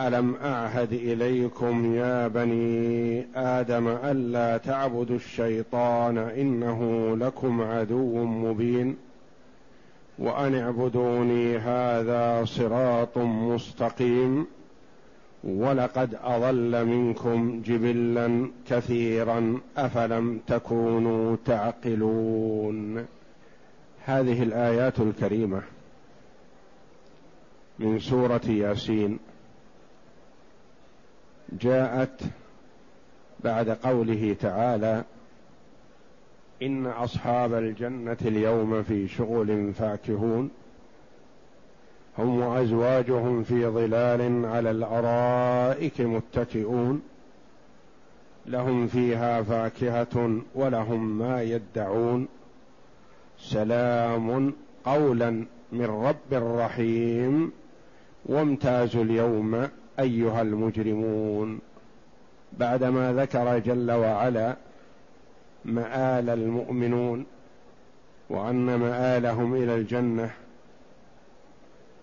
ألم أعهد إليكم يا بني آدم ألا تعبدوا الشيطان إنه لكم عدو مبين وأن اعبدوني هذا صراط مستقيم ولقد أضل منكم جبلا كثيرا أفلم تكونوا تعقلون. هذه الآيات الكريمة من سورة ياسين. جاءت بعد قوله تعالى إن أصحاب الجنة اليوم في شغل فاكهون هم وأزواجهم في ظلال على الأرائك متكئون لهم فيها فاكهة ولهم ما يدعون. سلام قولا من رب رحيم وامتازوا اليوم أيها المجرمون بعدما ذكر جل وعلا مآل المؤمنون وأن مآلهم إلى الجنة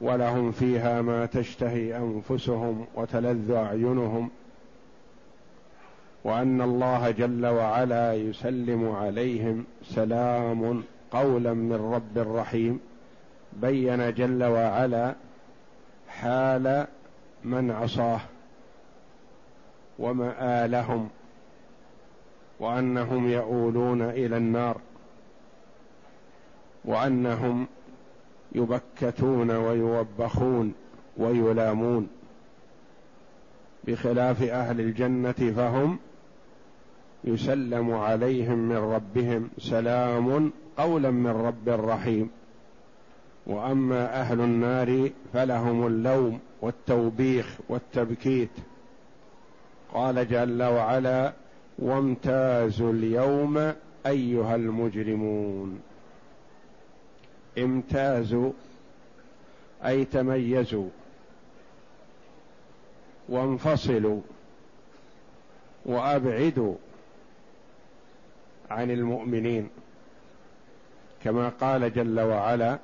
ولهم فيها ما تشتهي أنفسهم وتلذ أعينهم وأن الله جل وعلا يسلم عليهم سلام قولا من رب رحيم بين جل وعلا حال من عصاه ومآلهم وأنهم يؤولون إلى النار وأنهم يبكتون ويوبخون ويلامون بخلاف أهل الجنة فهم يسلم عليهم من ربهم سلام قولا من رب رحيم وأما أهل النار فلهم اللوم والتوبيخ والتبكيت. قال جل وعلا وامتازوا اليوم أيها المجرمون. امتازوا أي تميزوا. وانفصلوا وأبعدوا عن المؤمنين. كما قال جل وعلا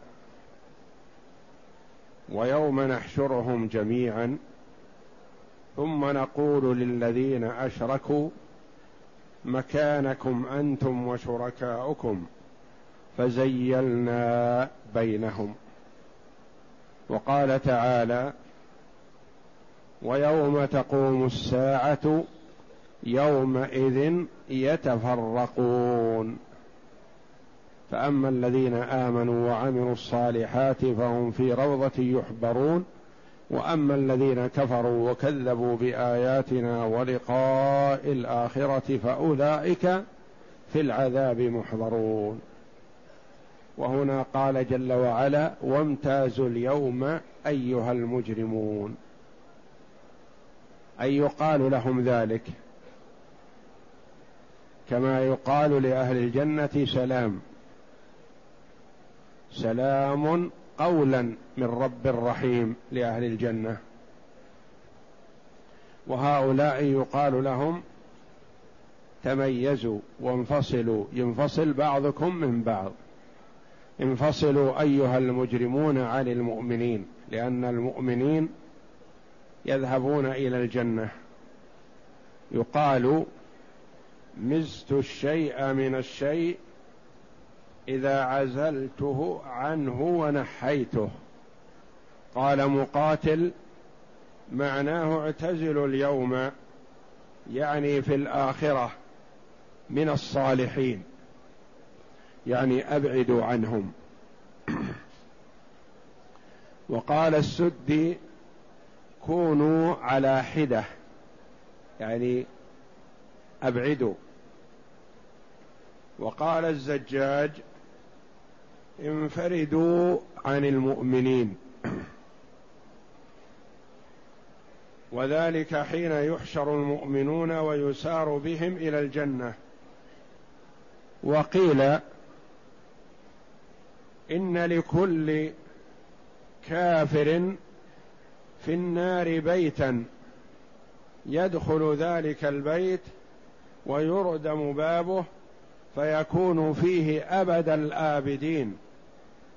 ويوم نحشرهم جميعا ثم نقول للذين أشركوا مكانكم أنتم وشركاؤكم فزيلنا بينهم. وقال تعالى ويوم تقوم الساعة يومئذ يتفرقون. فأما الذين آمنوا وعملوا الصالحات فهم في روضة يحبرون وأما الذين كفروا وكذبوا بآياتنا ولقاء الآخرة فأولئك في العذاب محضرون. وهنا قال جل وعلا وامتازوا اليوم أيها المجرمون. أي يقال لهم ذلك. كما يقال لأهل الجنة سلام. سلام قولا من رب رحيم لأهل الجنة. وهؤلاء يقال لهم تميزوا وانفصلوا. ينفصل بعضكم من بعض. انفصلوا أيها المجرمون عن المؤمنين لأن المؤمنين يذهبون إلى الجنة. يقال مزت الشيء من الشيء إذا عزلته عنه ونحيته. قال مقاتل معناه اعتزلوا اليوم يعني في الآخرة من الصالحين يعني ابعدوا عنهم. وقال السدي كونوا على حدة يعني أبعدوا. وقال الزجاج انفردوا عن المؤمنين. وذلك حين يحشر المؤمنون ويسار بهم إلى الجنة. وقيل إن لكل كافر في النار بيتا يدخل ذلك البيت ويردم بابه فيكون فيه أبد الآبدين.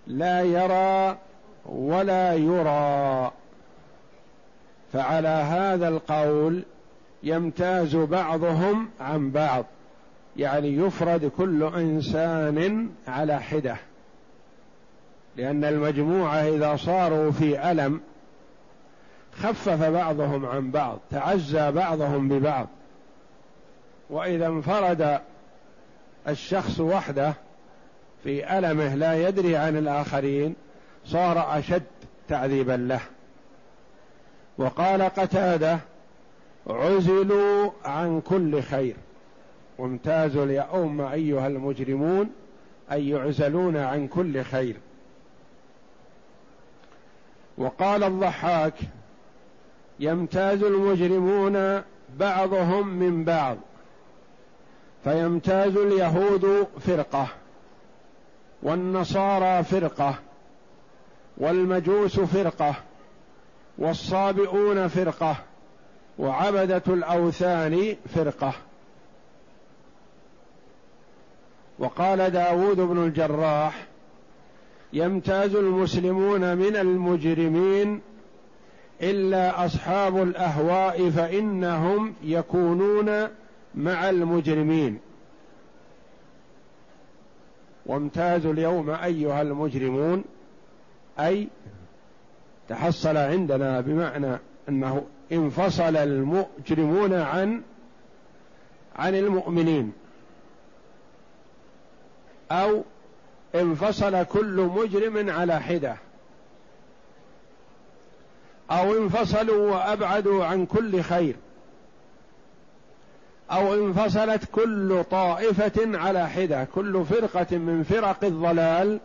لا يرى ولا يرى. فعلى هذا القول يمتاز بعضهم عن بعض. يعني يفرد كل إنسان على حدة. لأن المجموعه إذا صاروا في ألم خفف بعضهم عن بعض تعزى بعضهم ببعض. وإذا انفرد الشخص وحده في ألمه لا يدري عن الآخرين صار أشد تعذيبا له. وقال قتادة عزلوا عن كل خير. وامتازوا اليوم أيها المجرمون اي يعزلون عن كل خير. وقال الضحاك يمتاز المجرمون بعضهم من بعض. فيمتاز اليهود فرقة والنصارى فرقة والمجوس فرقة والصابئون فرقة وعبدة الأوثان فرقة. وقال داود بن الجراح يمتاز المسلمون من المجرمين إلا أصحاب الأهواء فإنهم يكونون مع المجرمين. وامتازوا اليوم أيها المجرمون أي تحصل عندنا بمعنى أنه انفصل المجرمون عن عن المؤمنين. أو انفصل كل مجرم على حدة. أو انفصلوا وأبعدوا عن كل خير. أو انفصلت كل طائفة على حدة كل فرقة من فرق الضلال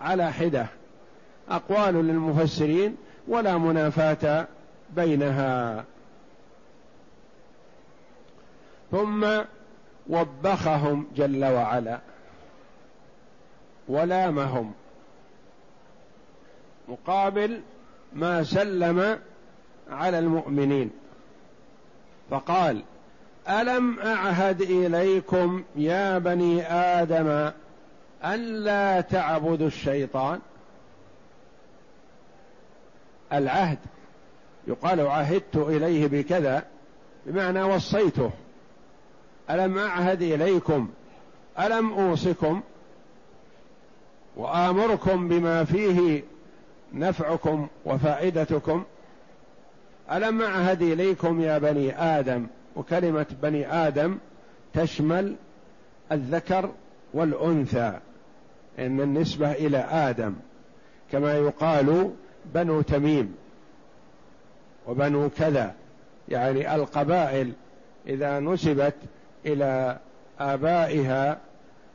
على حدة. أقوال للمفسرين ولا منافاة بينها. ثم وبخهم جل وعلا ولامهم مقابل ما سلم على المؤمنين. فقال ألم أعهد إليكم يا بني آدم ألا تعبدوا الشيطان؟ العهد. يقال عهدت إليه بكذا بمعنى وصيته. ألم أعهد إليكم؟ ألم اوصكم وآمركم بما فيه نفعكم وفائدتكم؟ ألم أعهد إليكم يا بني آدم؟ وكلمة بني آدم تشمل الذكر والأنثى إن النسبة إلى آدم. كما يقال بنو تميم وبنو كذا يعني القبائل إذا نسبت إلى آبائها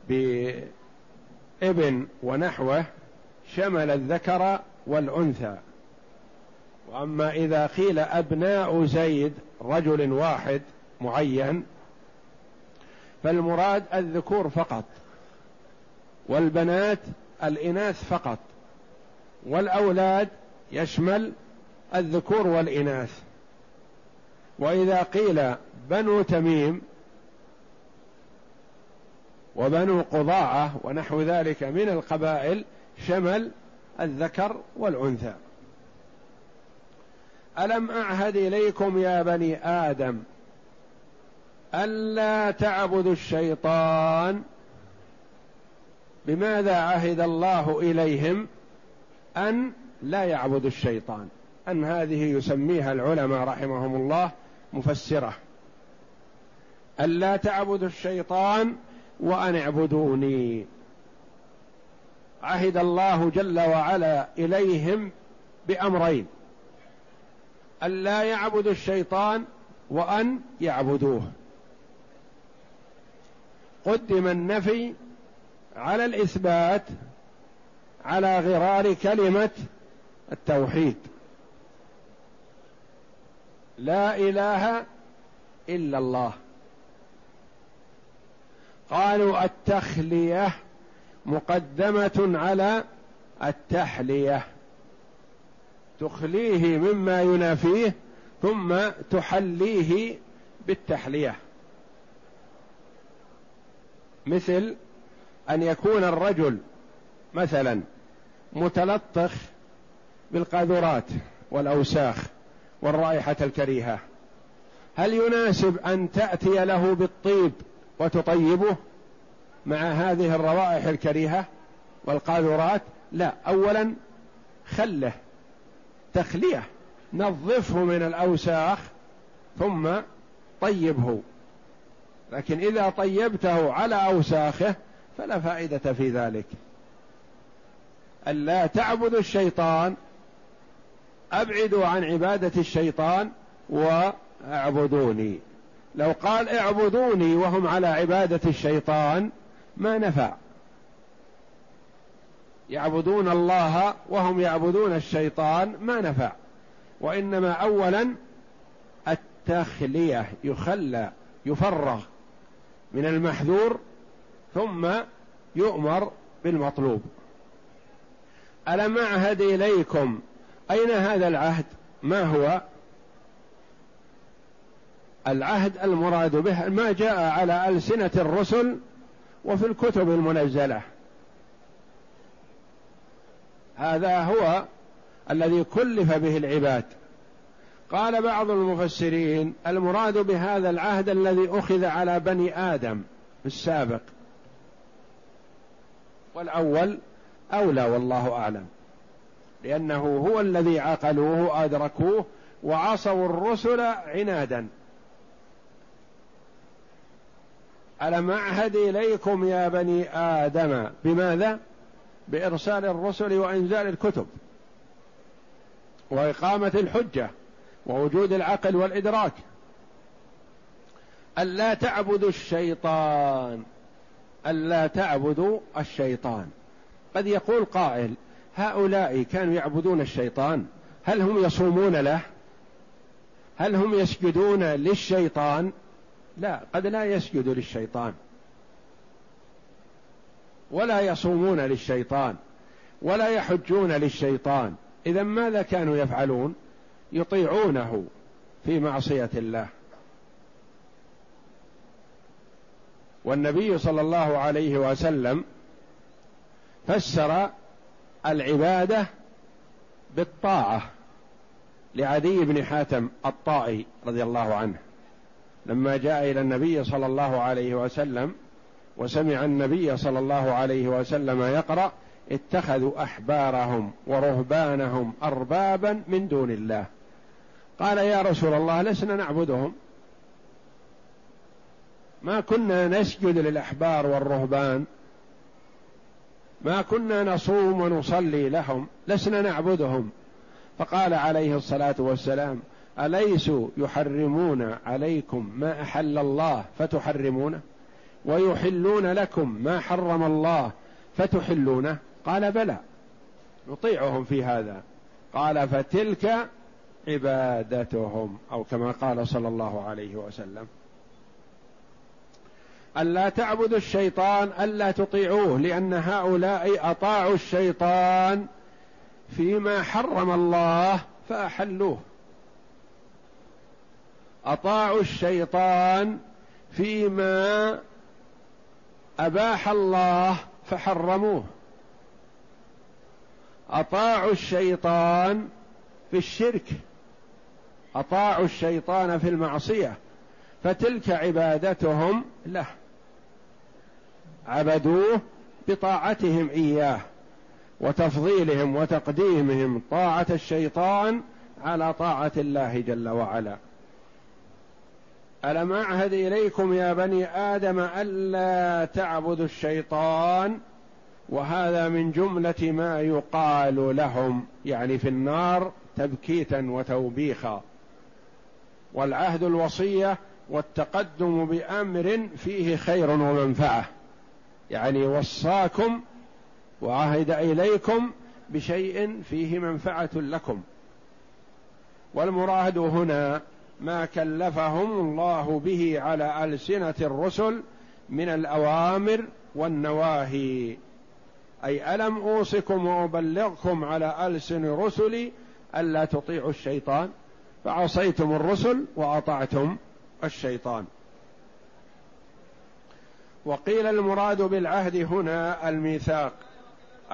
بابن ونحوه شمل الذكر والأنثى. وأما إذا قيل أبناء زيد رجل واحد معين فالمراد الذكور فقط والبنات الإناث فقط والأولاد يشمل الذكور والإناث. وإذا قيل بنو تميم وبنو قضاعة ونحو ذلك من القبائل شمل الذكر والأنثى. ألم أعهد إليكم يا بني آدم ألا تعبدوا الشيطان. بماذا عهد الله إليهم أن لا يعبدوا الشيطان؟ أن هذه يسميها العلماء رحمهم الله مفسرة. ألا تعبدوا الشيطان وأن اعبدوني. عهد الله جل وعلا إليهم بأمرين ألا يعبدوا الشيطان وأن يعبدوه. قدم النفي على الإثبات على غرار كلمة التوحيد. لا إله إلا الله. قالوا التخلية مقدمة على التحلية. تخليه مما ينافيه ثم تحليه بالتحلية. مثل أن يكون الرجل مثلا متلطخ بالقاذورات والأوساخ والرائحة الكريهة هل يناسب أن تأتي له بالطيب وتطيبه مع هذه الروائح الكريهة والقاذورات؟ لا اولا خله تخليه نظفه من الأوساخ ثم طيبه. لكن إذا طيبته على أوساخه فلا فائدة في ذلك. الا تعبدوا الشيطان أبعدوا عن عبادة الشيطان واعبدوني. لو قال اعبدوني وهم على عبادة الشيطان ما نفع. يعبدون الله وهم يعبدون الشيطان ما نفع. وإنما اولا التخلية يخلى يفرغ. من المحذور ثم يؤمر بالمطلوب. الم اعهد إليكم؟ أين هذا العهد؟ ما هو؟ العهد المراد به ما جاء على ألسنة الرسل وفي الكتب المنزلة. هذا هو الذي كلف به العباد. قال بعض المفسرين المراد بهذا العهد الذي أخذ على بني آدم في السابق. والأول أولى والله أعلم لأنه هو الذي عقلوه ادركوه وعصوا الرسل عنادا. ألم أعهد إليكم يا بني آدم؟ بماذا؟ بإرسال الرسل وإنزال الكتب وإقامة الحجة. ووجود العقل والإدراك. ألا تعبدوا الشيطان ألا تعبدوا الشيطان. قد يقول قائل هؤلاء كانوا يعبدون الشيطان هل هم يصومون له؟ هل هم يسجدون للشيطان؟ لا قد لا يسجد للشيطان. ولا يصومون للشيطان ولا يحجون للشيطان. اذا ماذا كانوا يفعلون؟ يطيعونه في معصية الله. والنبي صلى الله عليه وسلم فسر العبادة بالطاعة لعدي بن حاتم الطائي رضي الله عنه. لما جاء إلى النبي صلى الله عليه وسلم وسمع النبي صلى الله عليه وسلم يقرأ اتخذوا أحبارهم ورهبانهم اربابا من دون الله. قال يا رسول الله لسنا نعبدهم. ما كنا نسجد للأحبار والرهبان. ما كنا نصوم ونصلي لهم لسنا نعبدهم. فقال عليه الصلاة والسلام اليسوا يحرمون عليكم ما أحل الله فتحرمونه؟ ويحلون لكم ما حرم الله فتحلونه؟ قال بلى نطيعهم في هذا. قال فتلك عبادتهم أو كما قال صلى الله عليه وسلم. ألا تعبدوا الشيطان ألا تطيعوه لأن هؤلاء أطاعوا الشيطان فيما حرم الله فأحلوه. أطاعوا الشيطان فيما أباح الله فحرموه. أطاعوا الشيطان في الشرك أطاعوا الشيطان في المعصية فتلك عبادتهم له. عبدوه بطاعتهم إياه وتفضيلهم وتقديمهم طاعة الشيطان على طاعة الله جل وعلا. ألم أعهد إليكم يا بني آدم الا تعبدوا الشيطان؟ وهذا من جملة ما يقال لهم يعني في النار تبكيتا وتوبيخا. والعهد الوصية والتقدم بأمر فيه خير ومنفعة. يعني وصاكم وعهد إليكم بشيء فيه منفعة لكم. والمراد هنا ما كلفهم الله به على ألسنة الرسل من الأوامر والنواهي. أي ألم أوصكم وأبلغكم على ألسن رسلي ألا تطيعوا الشيطان؟ فعصيتم الرسل وأطعتم الشيطان. وقيل المراد بالعهد هنا الميثاق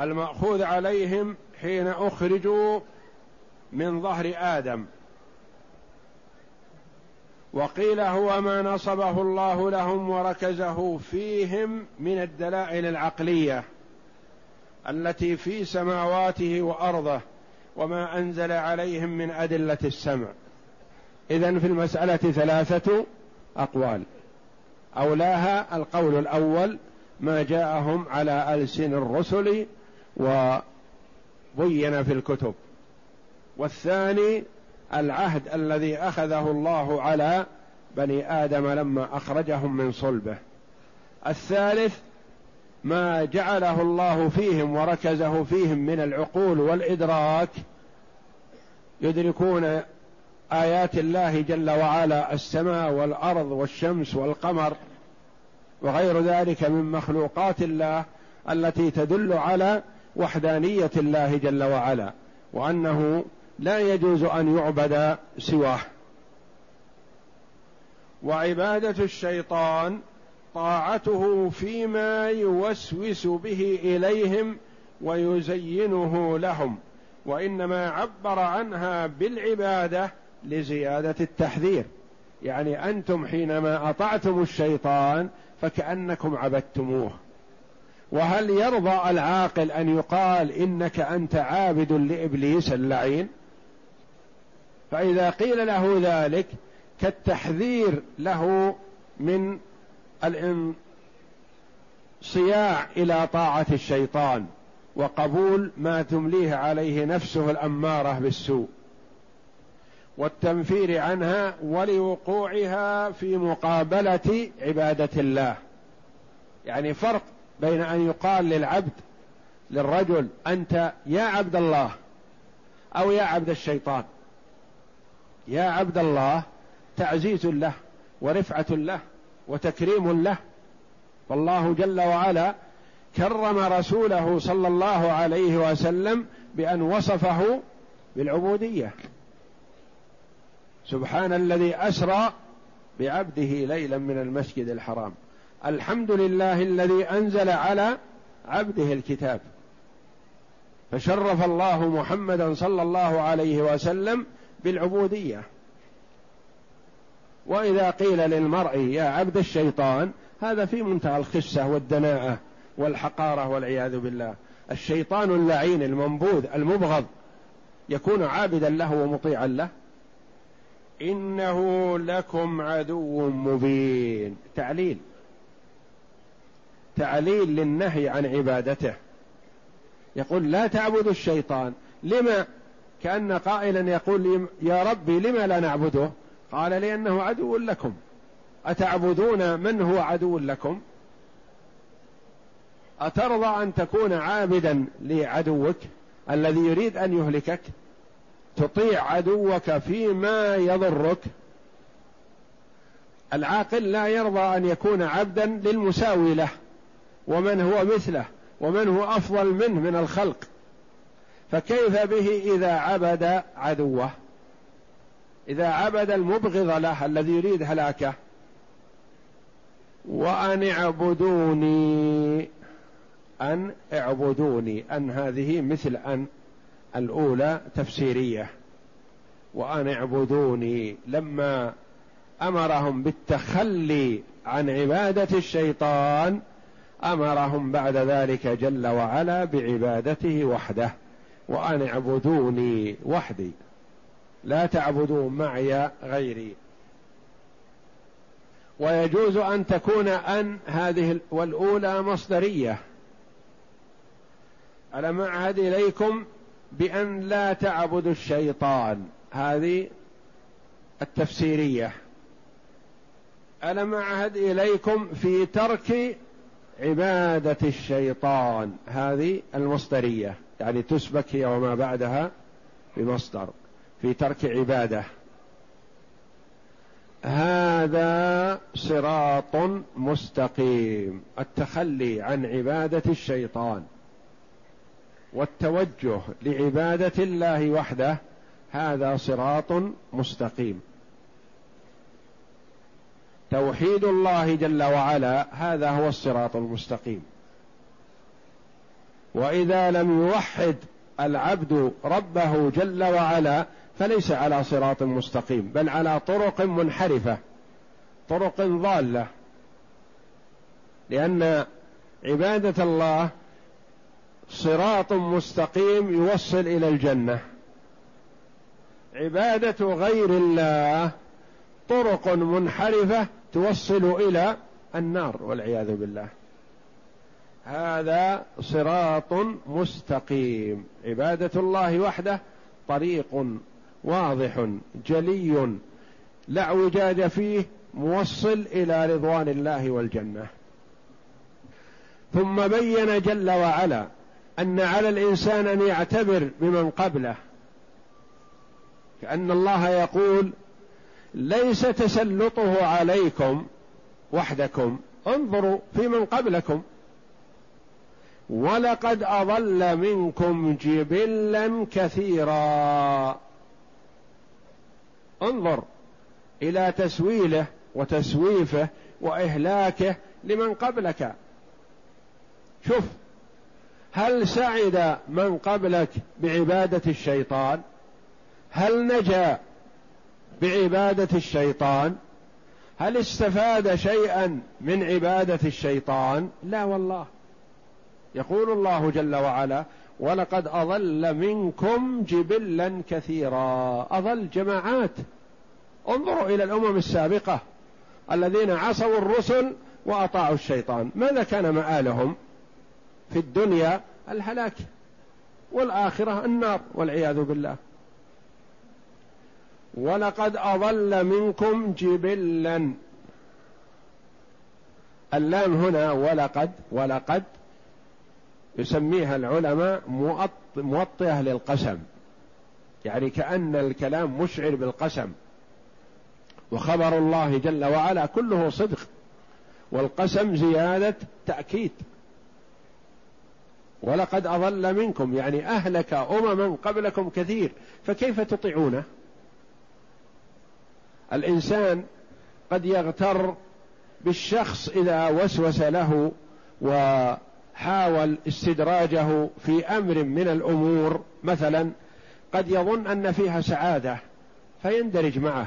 المأخوذ عليهم حين أخرجوا من ظهر آدم. وقيل هو ما نصبه الله لهم وركزه فيهم من الدلائل العقلية التي في سماواته وأرضه وما أنزل عليهم من أدلة السمع. اذا في المسألة ثلاثة أقوال. أولاها القول الأول ما جاءهم على ألسن الرسل وبين في الكتب. والثاني العهد الذي أخذه الله على بني آدم لما أخرجهم من صلبه. الثالث ما جعله الله فيهم وركزه فيهم من العقول والإدراك يدركون آيات الله جل وعلا السماء والأرض والشمس والقمر وغير ذلك من مخلوقات الله التي تدل على وحدانية الله جل وعلا وأنه لا يجوز أن يعبد سواه. وعبادة الشيطان طاعته فيما يوسوس به إليهم ويزينه لهم وإنما عبر عنها بالعبادة لزيادة التحذير. يعني أنتم حينما أطعتم الشيطان فكأنكم عبدتموه. وهل يرضى العاقل أن يقال إنك أنت عابد لإبليس اللعين؟ فإذا قيل له ذلك كالتحذير له من الانصياع إلى طاعة الشيطان وقبول ما تمليه عليه نفسه الأمارة بالسوء. والتنفير عنها ولوقوعها في مقابلة عبادة الله. يعني فرق بين أن يقال للعبد للرجل أنت يا عبد الله أو يا عبد الشيطان. يا عبد الله تعزيز له ورفعة له وتكريم له. فالله جل وعلا كرم رسوله صلى الله عليه وسلم بأن وصفه بالعبودية. سبحان الذي أسرى بعبده ليلا من المسجد الحرام. الحمد لله الذي أنزل على عبده الكتاب. فشرف الله محمدا صلى الله عليه وسلم بالعبودية. وإذا قيل للمرء يا عبد الشيطان هذا في منتهى الخسة والدناءة والحقارة والعياذ بالله. الشيطان اللعين المنبوذ المبغض يكون عابدا له ومطيعا له. إنه لكم عدو مبين. تعليل. تعليل للنهي عن عبادته. يقول لا تعبدوا الشيطان. لما؟ كأن قائلا يقول يا ربي لما لا نعبده؟ قال لأنه عدو لكم. أتعبدون من هو عدو لكم؟ أترضى أن تكون عابدا لعدوك الذي يريد أن يهلكك؟ تطيع عدوك فيما يضرك. العاقل لا يرضى أن يكون عبدا للمساوي له ومن هو مثله ومن هو أفضل منه من الخلق. فكيف به إذا عبد عدوه؟ إذا عبد المبغض له الذي يريد هلاكه. وأن اعبدوني أن اعبدوني أن هذه مثل أن. الأولى تفسيرية. وأن اعبدوني لما أمرهم بالتخلي عن عبادة الشيطان أمرهم بعد ذلك جل وعلا بعبادته وحده. وأن اعبدوني وحدي. لا تعبدوا معي غيري. ويجوز أن تكون أن هذه والأولى مصدرية. ألم أعهد إليكم بأن لا تعبدوا الشيطان. هذه التفسيرية. ألم أعهد إليكم في ترك عبادة الشيطان؟ هذه المصدرية. يعني تسبك هي وما بعدها بمصدر. في ترك عبادة. هذا صراط مستقيم. التخلي عن عبادة الشيطان. والتوجه لعبادة الله وحده هذا صراط مستقيم. توحيد الله جل وعلا هذا هو الصراط المستقيم. وإذا لم يوحد العبد ربه جل وعلا فليس على صراط مستقيم بل على طرق منحرفة طرق ضالة. لأن عبادة الله صراط مستقيم يوصل إلى الجنة. عبادة غير الله طرق منحرفة توصل إلى النار والعياذ بالله. هذا صراط مستقيم. عبادة الله وحده طريق واضح جلي لا اعوجاج فيه موصل إلى رضوان الله والجنة. ثم بين جل وعلا أن على الإنسان أن يعتبر بمن قبله. كأن الله يقول ليس تسلطه عليكم وحدكم انظروا في من قبلكم. ولقد أضل منكم جبلا كثيرا. انظر إلى تسويله وتسويفه وإهلاكه لمن قبلك. شوف هل سعد من قبلك بعبادة الشيطان؟ هل نجا بعبادة الشيطان؟ هل استفاد شيئا من عبادة الشيطان؟ لا والله. يقول الله جل وعلا ولقد أضل منكم جبلا كثيرا. أضل جماعات. انظروا إلى الأمم السابقة الذين عصوا الرسل وأطاعوا الشيطان. ماذا كان مآلهم؟ في الدنيا الهلاك والآخرة النار والعياذ بالله. ولقد أضل منكم جبلا. اللام هنا ولقد ولقد يسميها العلماء موطئة للقسم. يعني كأن الكلام مشعر بالقسم. وخبر الله جل وعلا كله صدق. والقسم زيادة تأكيد. ولقد أضل منكم يعني أهلك أمما قبلكم كثير فكيف تطيعونه؟ الإنسان قد يغتر بالشخص إذا وسوس له وحاول استدراجه في أمر من الأمور. مثلا قد يظن أن فيها سعادة فيندرج معه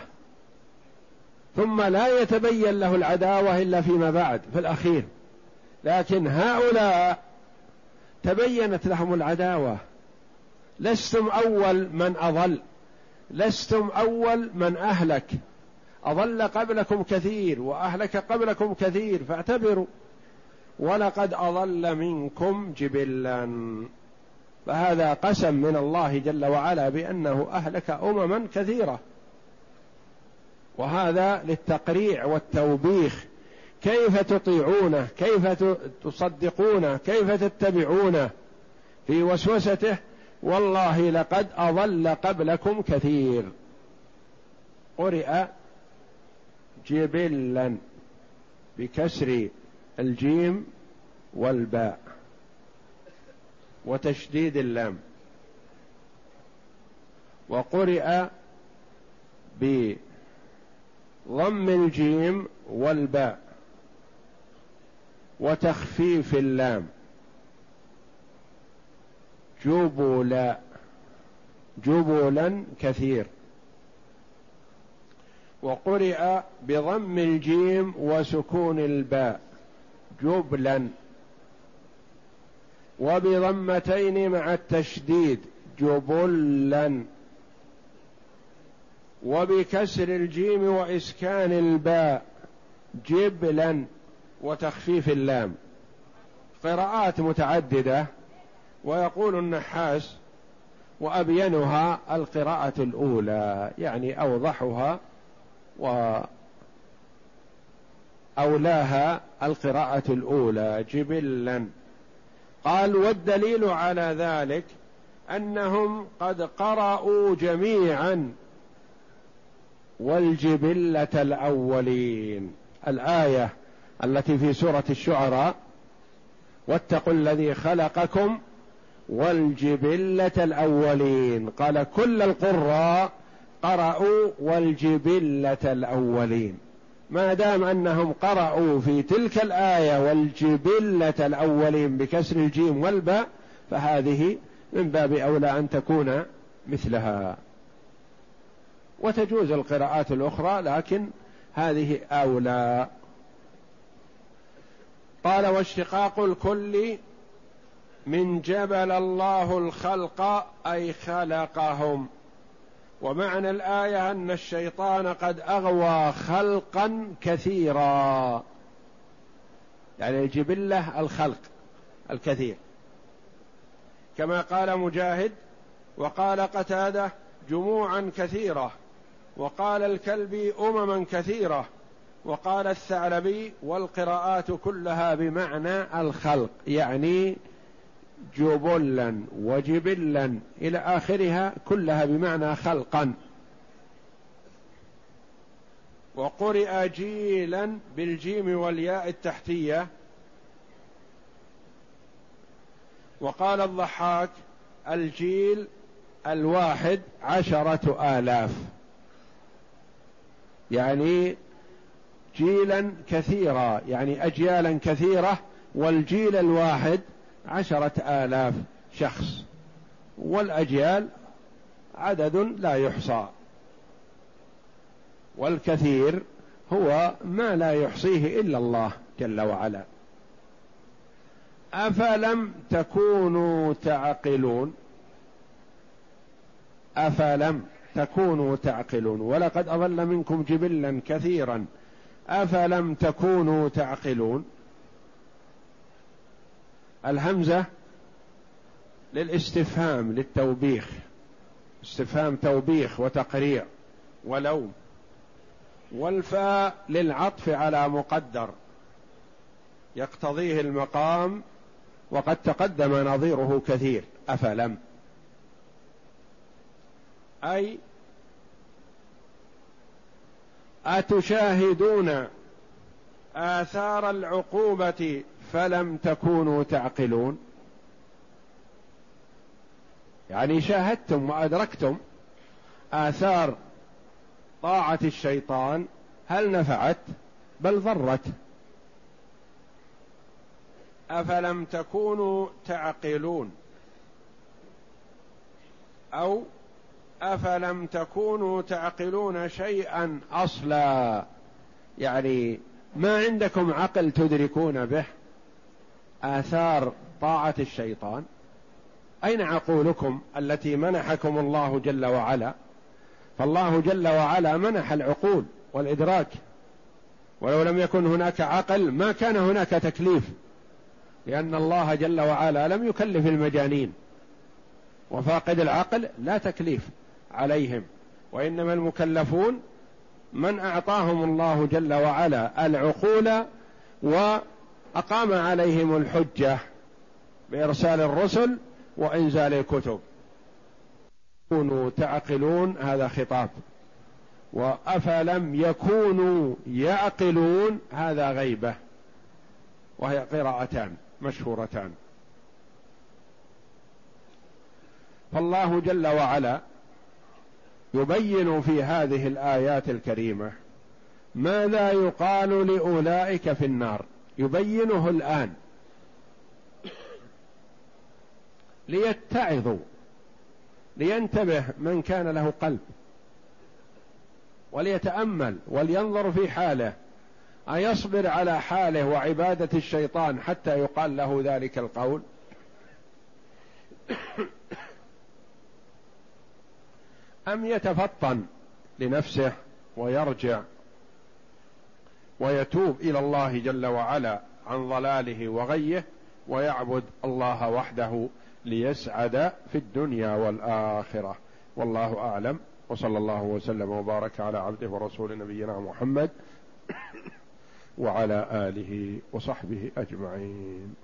ثم لا يتبين له العداوة إلا فيما بعد في الأخير. لكن هؤلاء تبينت لهم العداوة. لستم أول من أضل. لستم أول من أهلك. أضل قبلكم كثير وأهلك قبلكم كثير فاعتبروا. ولقد أضل منكم جبلا. فهذا قسم من الله جل وعلا بأنه أهلك أمما كثيرة. وهذا للتقريع والتوبيخ كيف تطيعونه؟ كيف تصدقونه؟ كيف تتبعونه؟ في وسوسته والله لقد أضل قبلكم كثير. قرئ جبلا بكسر الجيم والباء وتشديد اللام. وقرئ بضم الجيم والباء. وتخفيف اللام. جبلا جبلا كثير. وقرئ بضم الجيم وسكون الباء. جبلا. وبضمتين مع التشديد. جبلا. وبكسر الجيم وإسكان الباء. جبلا. وتخفيف اللام. قراءات متعددة ويقول النحاس وأبينها القراءة الأولى يعني أوضحها وأولاها القراءة الأولى جبلا. قال والدليل على ذلك أنهم قد قرأوا جميعا والجبلة الأولين. الآية التي في سورة الشعراء واتقوا الذي خلقكم والجبلة الأولين. قال كل القراء قرأوا والجبلة الأولين. ما دام أنهم قرأوا في تلك الآية والجبلة الأولين بكسر الجيم والباء فهذه من باب أولى أن تكون مثلها. وتجوز القراءات الأخرى لكن هذه أولى. قال واشتقاق الكل من جبل الله الخلق أي خلقهم. ومعنى الآية أن الشيطان قد أغوى خلقا كثيرا. يعني الجبلة الخلق الكثير. كما قال مجاهد وقال قتادة جموعا كثيرة وقال الكلبي امما كثيرة وقال الثعلبي والقراءات كلها بمعنى الخلق يعني جبلا وجبلا إلى آخرها كلها بمعنى خلقا. وقرئ جيلا بالجيم والياء التحتية. وقال الضحاك الجيل الواحد عشرة آلاف. يعني جيلا كثيرا يعني أجيالا كثيرة والجيل الواحد عشرة آلاف شخص. والأجيال عدد لا يحصى. والكثير هو ما لا يحصيه إلا الله جل وعلا. أفلم تكونوا تعقلون؟ أفلم تكونوا تعقلون؟ ولقد أضل منكم جبلا كثيرا. أفلم تكونوا تعقلون؟ الهمزة للاستفهام للتوبيخ. استفهام توبيخ وتقريع ولوم. والفاء للعطف على مقدر. يقتضيه المقام وقد تقدم نظيره كثير. أفلم. أي أتشاهدون آثار العقوبة فلم تكونوا تعقلون؟ يعني شاهدتم وأدركتم آثار طاعة الشيطان هل نفعت؟ بل ضرت. أفلم تكونوا تعقلون؟ أو أفلم تكونوا تعقلون شيئا أصلا؟ يعني ما عندكم عقل تدركون به؟ آثار طاعة الشيطان؟ أين عقولكم التي منحكم الله جل وعلا؟ فالله جل وعلا منح العقول والإدراك. ولو لم يكن هناك عقل ما كان هناك تكليف. لأن الله جل وعلا لم يكلف المجانين. وفاقد العقل لا تكليف. عليهم. وإنما المكلفون من أعطاهم الله جل وعلا العقول وأقام عليهم الحجة بإرسال الرسل وإنزال الكتب. كونوا تعقلون هذا خطاب. وأفلم يكونوا يعقلون هذا غيبة. وهي قراءتان مشهورتان. فالله جل وعلا يبين في هذه الآيات الكريمة ماذا يقال لأولئك في النار. يبينه الآن. ليتعظوا. لينتبه من كان له قلب. وليتأمل. ولينظر في حاله. أيصبر على حاله وعبادة الشيطان حتى يقال له ذلك القول؟ أم يتفطن لنفسه ويرجع ويتوب إلى الله جل وعلا عن ضلاله وغيه ويعبد الله وحده ليسعد في الدنيا والآخرة. والله أعلم. وصلى الله وسلم وبارك على عبده ورسول نبينا محمد وعلى آله وصحبه أجمعين.